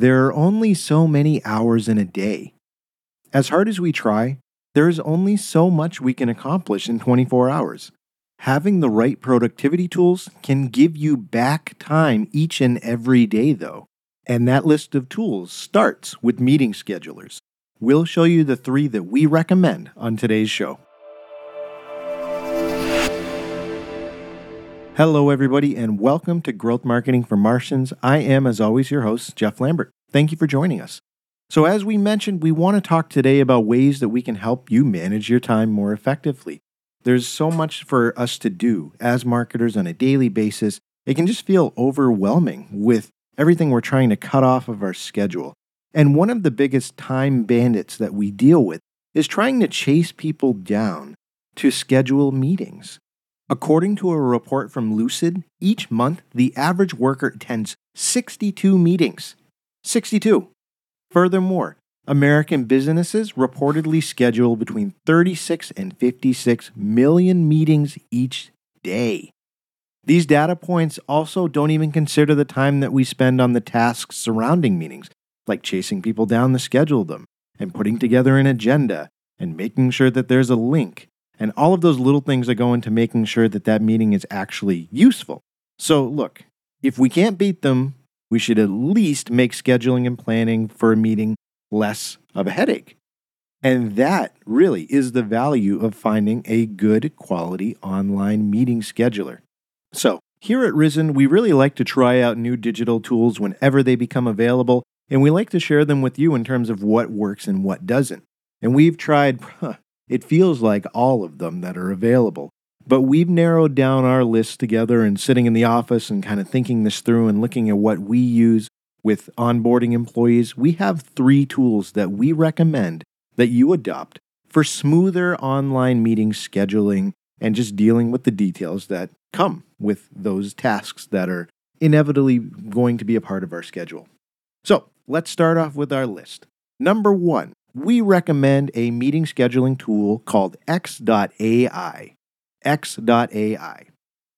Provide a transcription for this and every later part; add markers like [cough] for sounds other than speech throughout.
there are only so many hours in a day. As hard as we try, there is only so much we can accomplish in 24 hours. Having the right productivity tools can give you back time each and every day, though. And that list of tools starts with meeting schedulers. We'll show you the three that we recommend on today's show. Hello, everybody, and welcome to Growth Marketing for Martians. I am, as always, your host, Jeff Lambert. Thank you for joining us. So, as we mentioned, we want to talk today about ways that we can help you manage your time more effectively. There's so much for us to do as marketers on a daily basis. It can just feel overwhelming with everything we're trying to cut off of our schedule. And one of the biggest time bandits that we deal with is trying to chase people down to schedule meetings. According to a report from Lucid, each month the average worker attends 62 meetings. 62. Furthermore, American businesses reportedly schedule between 36 and 56 million meetings each day. These data points also don't even consider the time that we spend on the tasks surrounding meetings, like chasing people down to schedule them, and putting together an agenda, and making sure that there's a link, and all of those little things that go into making sure that that meeting is actually useful. So, look, if we can't beat them, we should at least make scheduling and planning for a meeting less of a headache. And that really is the value of finding a good quality online meeting scheduler. So, here at Risen, we really like to try out new digital tools whenever they become available, and we like to share them with you in terms of what works and what doesn't. And we've tried [laughs] it feels like all of them that are available. But we've narrowed down our list together and sitting in the office and kind of thinking this through and looking at what we use with onboarding employees. We have three tools that we recommend that you adopt for smoother online meeting scheduling and just dealing with the details that come with those tasks that are inevitably going to be a part of our schedule. So let's start off with our list. Number one, we recommend a meeting scheduling tool called X.AI. X.AI.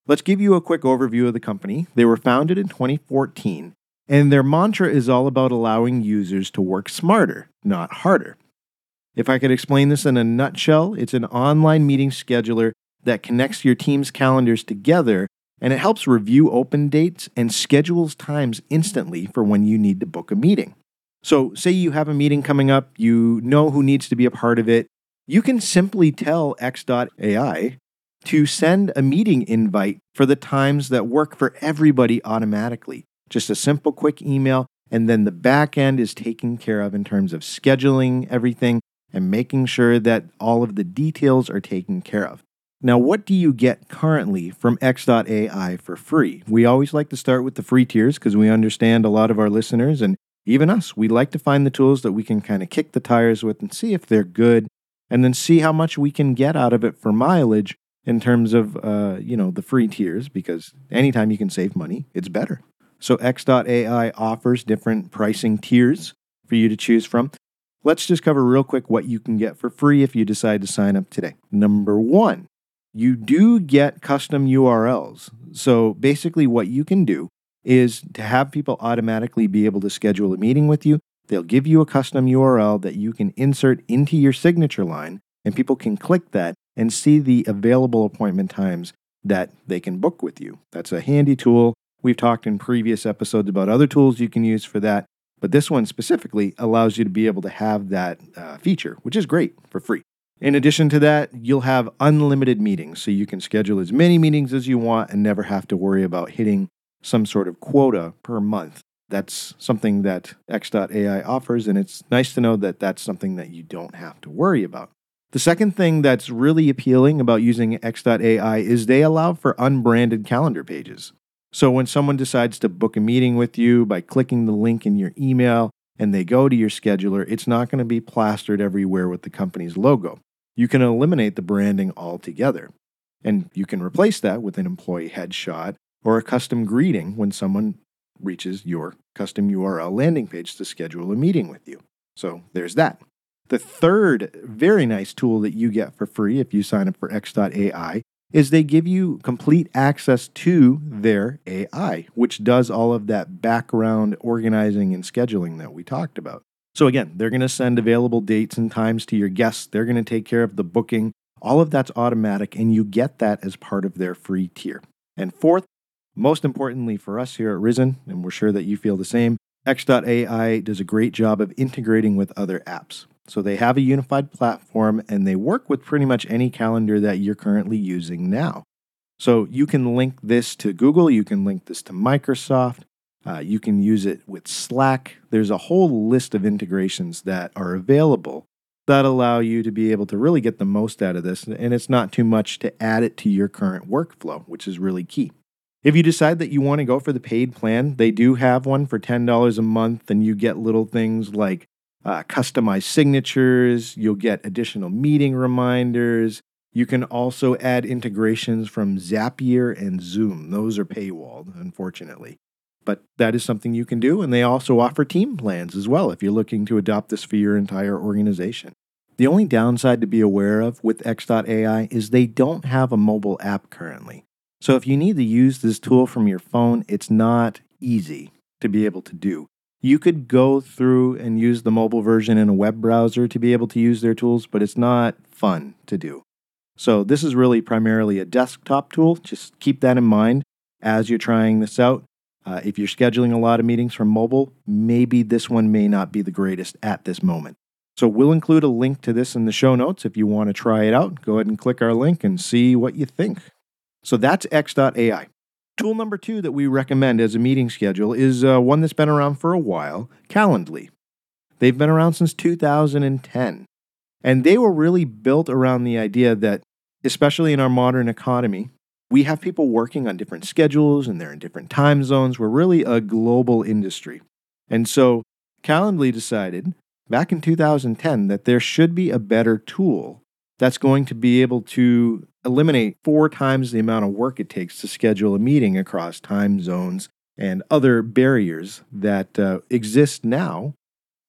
Let's give you a quick overview of the company. They were founded in 2014, and their mantra is all about allowing users to work smarter, not harder. If I could explain this in a nutshell, it's an online meeting scheduler that connects your team's calendars together and it helps review open dates and schedules times instantly for when you need to book a meeting. So, say you have a meeting coming up, you know who needs to be a part of it. You can simply tell X.AI to send a meeting invite for the times that work for everybody automatically. Just a simple, quick email, and then the back end is taken care of in terms of scheduling everything and making sure that all of the details are taken care of. Now, what do you get currently from X.AI for free? We always like to start with the free tiers because we understand a lot of our listeners and even us, we like to find the tools that we can kind of kick the tires with and see if they're good, and then see how much we can get out of it for mileage in terms of uh, you know the free tiers. Because anytime you can save money, it's better. So X.AI offers different pricing tiers for you to choose from. Let's just cover real quick what you can get for free if you decide to sign up today. Number one, you do get custom URLs. So basically, what you can do is to have people automatically be able to schedule a meeting with you. They'll give you a custom URL that you can insert into your signature line, and people can click that and see the available appointment times that they can book with you. That's a handy tool. We've talked in previous episodes about other tools you can use for that, but this one specifically allows you to be able to have that uh, feature, which is great for free. In addition to that, you'll have unlimited meetings, so you can schedule as many meetings as you want and never have to worry about hitting some sort of quota per month. That's something that X.AI offers, and it's nice to know that that's something that you don't have to worry about. The second thing that's really appealing about using X.AI is they allow for unbranded calendar pages. So when someone decides to book a meeting with you by clicking the link in your email and they go to your scheduler, it's not going to be plastered everywhere with the company's logo. You can eliminate the branding altogether. And you can replace that with an employee headshot or a custom greeting when someone reaches your custom URL landing page to schedule a meeting with you. So there's that. The third very nice tool that you get for free if you sign up for X.AI is they give you complete access to their AI, which does all of that background organizing and scheduling that we talked about. So, again, they're going to send available dates and times to your guests. They're going to take care of the booking. All of that's automatic, and you get that as part of their free tier. And fourth, most importantly for us here at Risen, and we're sure that you feel the same, X.AI does a great job of integrating with other apps. So they have a unified platform and they work with pretty much any calendar that you're currently using now. So you can link this to Google, you can link this to Microsoft, uh, you can use it with Slack. There's a whole list of integrations that are available that allow you to be able to really get the most out of this. And it's not too much to add it to your current workflow, which is really key. If you decide that you want to go for the paid plan, they do have one for $10 a month, and you get little things like uh, customized signatures, you'll get additional meeting reminders. You can also add integrations from Zapier and Zoom. Those are paywalled, unfortunately. But that is something you can do, and they also offer team plans as well if you're looking to adopt this for your entire organization. The only downside to be aware of with X.AI is they don't have a mobile app currently. So if you need to use this tool from your phone, it's not easy to be able to do. You could go through and use the mobile version in a web browser to be able to use their tools, but it's not fun to do. So, this is really primarily a desktop tool. Just keep that in mind as you're trying this out. Uh, if you're scheduling a lot of meetings from mobile, maybe this one may not be the greatest at this moment. So, we'll include a link to this in the show notes if you want to try it out. Go ahead and click our link and see what you think. So, that's X.AI. Tool number two that we recommend as a meeting schedule is uh, one that's been around for a while Calendly. They've been around since 2010. And they were really built around the idea that, especially in our modern economy, we have people working on different schedules and they're in different time zones. We're really a global industry. And so Calendly decided back in 2010 that there should be a better tool that's going to be able to eliminate four times the amount of work it takes to schedule a meeting across time zones and other barriers that uh, exist now,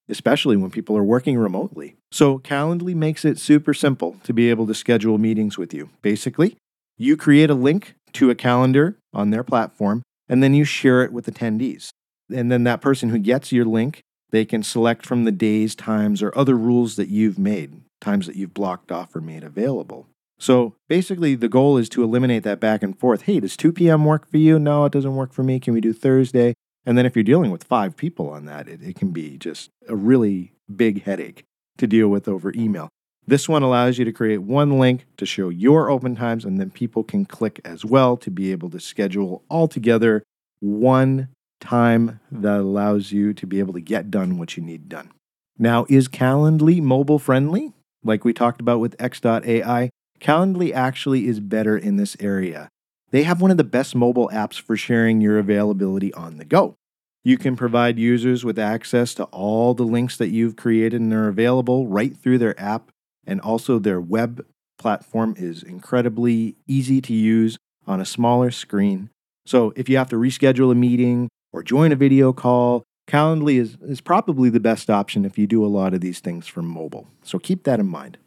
especially when people are working remotely. So, Calendly makes it super simple to be able to schedule meetings with you. Basically, you create a link to a calendar on their platform and then you share it with attendees. And then that person who gets your link, they can select from the days, times, or other rules that you've made, times that you've blocked off or made available. So basically, the goal is to eliminate that back and forth. Hey, does 2 p.m. work for you? No, it doesn't work for me. Can we do Thursday? And then if you're dealing with five people on that, it, it can be just a really big headache to deal with over email. This one allows you to create one link to show your open times, and then people can click as well to be able to schedule all together one time that allows you to be able to get done what you need done. Now, is Calendly mobile friendly? Like we talked about with X.AI, Calendly actually is better in this area. They have one of the best mobile apps for sharing your availability on the go. You can provide users with access to all the links that you've created and they're available right through their app. And also, their web platform is incredibly easy to use on a smaller screen. So, if you have to reschedule a meeting or join a video call, Calendly is, is probably the best option if you do a lot of these things from mobile. So, keep that in mind.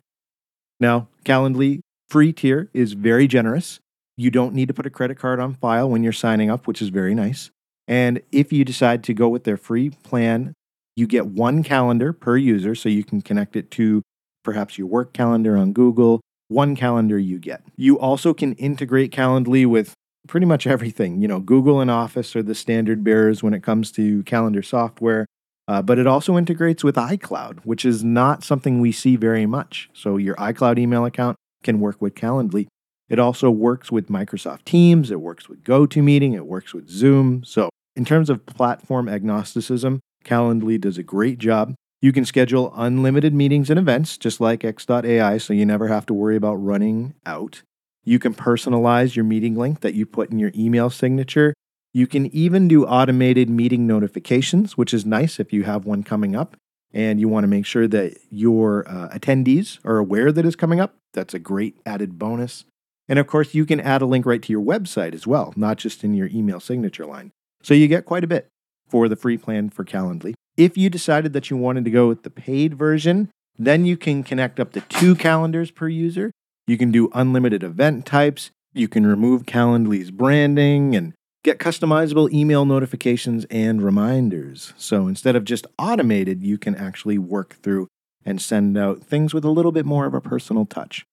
Now, Calendly free tier is very generous. You don't need to put a credit card on file when you're signing up, which is very nice. And if you decide to go with their free plan, you get one calendar per user, so you can connect it to perhaps your work calendar on Google. One calendar you get. You also can integrate Calendly with pretty much everything. You know, Google and Office are the standard bearers when it comes to calendar software. Uh, but it also integrates with iCloud, which is not something we see very much. So your iCloud email account can work with Calendly. It also works with Microsoft Teams, it works with GoToMeeting, it works with Zoom. So, in terms of platform agnosticism, Calendly does a great job. You can schedule unlimited meetings and events, just like X.AI, so you never have to worry about running out. You can personalize your meeting link that you put in your email signature you can even do automated meeting notifications, which is nice if you have one coming up and you want to make sure that your uh, attendees are aware that it's coming up. That's a great added bonus. And of course, you can add a link right to your website as well, not just in your email signature line. So you get quite a bit for the free plan for Calendly. If you decided that you wanted to go with the paid version, then you can connect up to two calendars per user. You can do unlimited event types. You can remove Calendly's branding and get customizable email notifications and reminders. So instead of just automated, you can actually work through and send out things with a little bit more of a personal touch.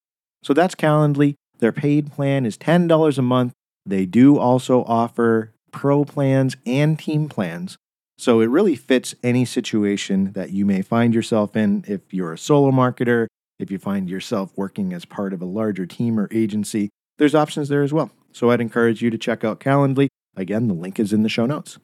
So that's Calendly. Their paid plan is $10 a month. They do also offer pro plans and team plans. So it really fits any situation that you may find yourself in if you're a solo marketer, if you find yourself working as part of a larger team or agency. There's options there as well. So I'd encourage you to check out Calendly. Again, the link is in the show notes.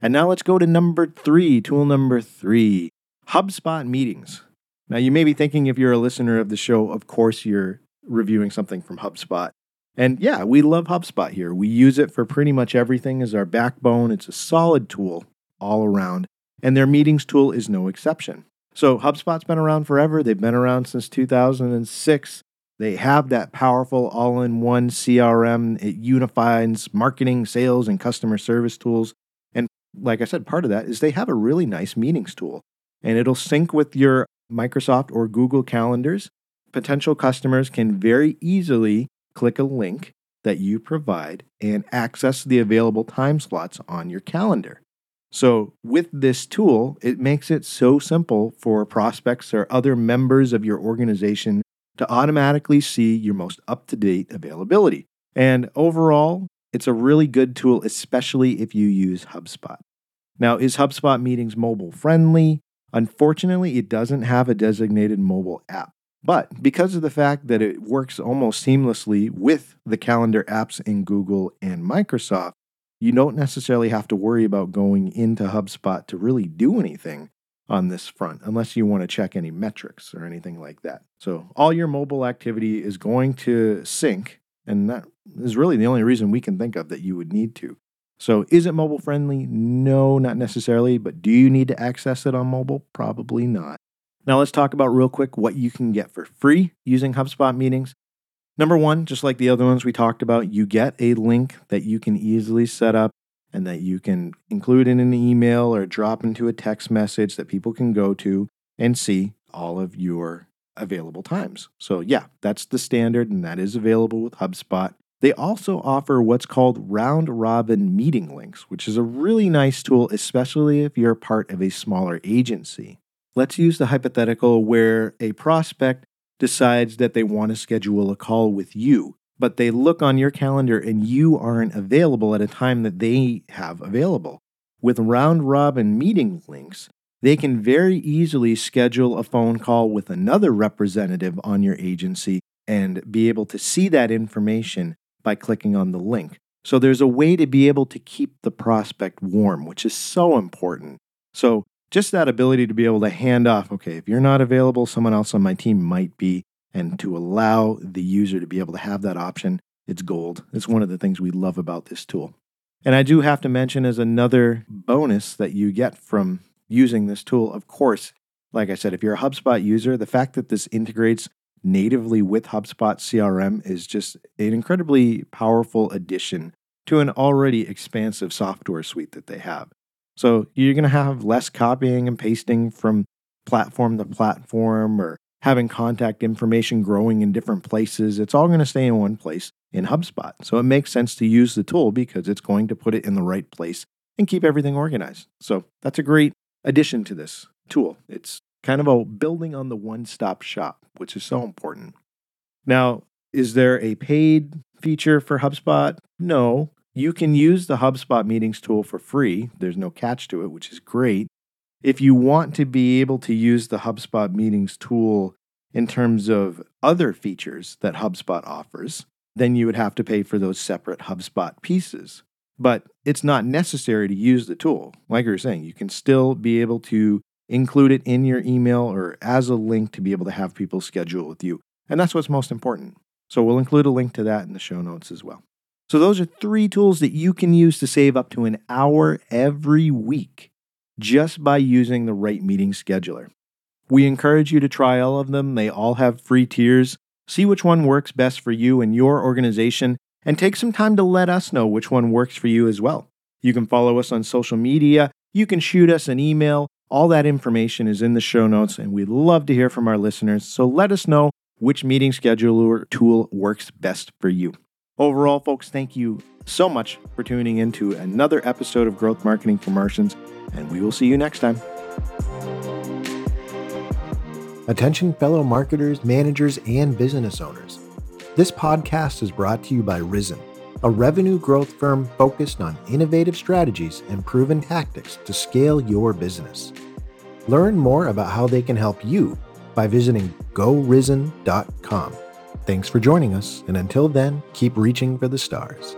And now let's go to number three, tool number three HubSpot meetings. Now, you may be thinking if you're a listener of the show, of course, you're reviewing something from HubSpot. And yeah, we love HubSpot here. We use it for pretty much everything as our backbone. It's a solid tool all around, and their meetings tool is no exception. So HubSpot's been around forever. They've been around since 2006. They have that powerful all in one CRM. It unifies marketing, sales, and customer service tools. And like I said, part of that is they have a really nice meetings tool and it'll sync with your Microsoft or Google calendars. Potential customers can very easily click a link that you provide and access the available time slots on your calendar. So, with this tool, it makes it so simple for prospects or other members of your organization to automatically see your most up to date availability. And overall, it's a really good tool, especially if you use HubSpot. Now, is HubSpot Meetings mobile friendly? Unfortunately, it doesn't have a designated mobile app. But because of the fact that it works almost seamlessly with the calendar apps in Google and Microsoft, you don't necessarily have to worry about going into HubSpot to really do anything on this front unless you want to check any metrics or anything like that. So, all your mobile activity is going to sync, and that is really the only reason we can think of that you would need to. So, is it mobile friendly? No, not necessarily, but do you need to access it on mobile? Probably not. Now, let's talk about real quick what you can get for free using HubSpot meetings. Number one, just like the other ones we talked about, you get a link that you can easily set up and that you can include in an email or drop into a text message that people can go to and see all of your available times. So, yeah, that's the standard and that is available with HubSpot. They also offer what's called round robin meeting links, which is a really nice tool, especially if you're part of a smaller agency. Let's use the hypothetical where a prospect decides that they want to schedule a call with you, but they look on your calendar and you aren't available at a time that they have available. With round robin meeting links, they can very easily schedule a phone call with another representative on your agency and be able to see that information by clicking on the link. So there's a way to be able to keep the prospect warm, which is so important. So just that ability to be able to hand off, okay, if you're not available, someone else on my team might be, and to allow the user to be able to have that option, it's gold. It's one of the things we love about this tool. And I do have to mention as another bonus that you get from using this tool, of course, like I said, if you're a HubSpot user, the fact that this integrates natively with HubSpot CRM is just an incredibly powerful addition to an already expansive software suite that they have. So you're going to have less copying and pasting from platform to platform or having contact information growing in different places. It's all going to stay in one place in HubSpot. So it makes sense to use the tool because it's going to put it in the right place and keep everything organized. So that's a great addition to this tool. It's kind of a building on the one stop shop, which is so important. Now, is there a paid feature for HubSpot? No, you can use the HubSpot meetings tool for free. There's no catch to it, which is great. If you want to be able to use the HubSpot meetings tool in terms of other features that HubSpot offers, then you would have to pay for those separate HubSpot pieces. But it's not necessary to use the tool. Like you were saying, you can still be able to include it in your email or as a link to be able to have people schedule with you. And that's what's most important. So we'll include a link to that in the show notes as well. So, those are three tools that you can use to save up to an hour every week just by using the right meeting scheduler. We encourage you to try all of them. They all have free tiers. See which one works best for you and your organization, and take some time to let us know which one works for you as well. You can follow us on social media. You can shoot us an email. All that information is in the show notes, and we'd love to hear from our listeners. So let us know which meeting scheduler tool works best for you. Overall, folks, thank you so much for tuning in to another episode of Growth Marketing for Martians, and we will see you next time. Attention, fellow marketers, managers, and business owners. This podcast is brought to you by Risen, a revenue growth firm focused on innovative strategies and proven tactics to scale your business. Learn more about how they can help you by visiting gorisen.com. Thanks for joining us, and until then, keep reaching for the stars.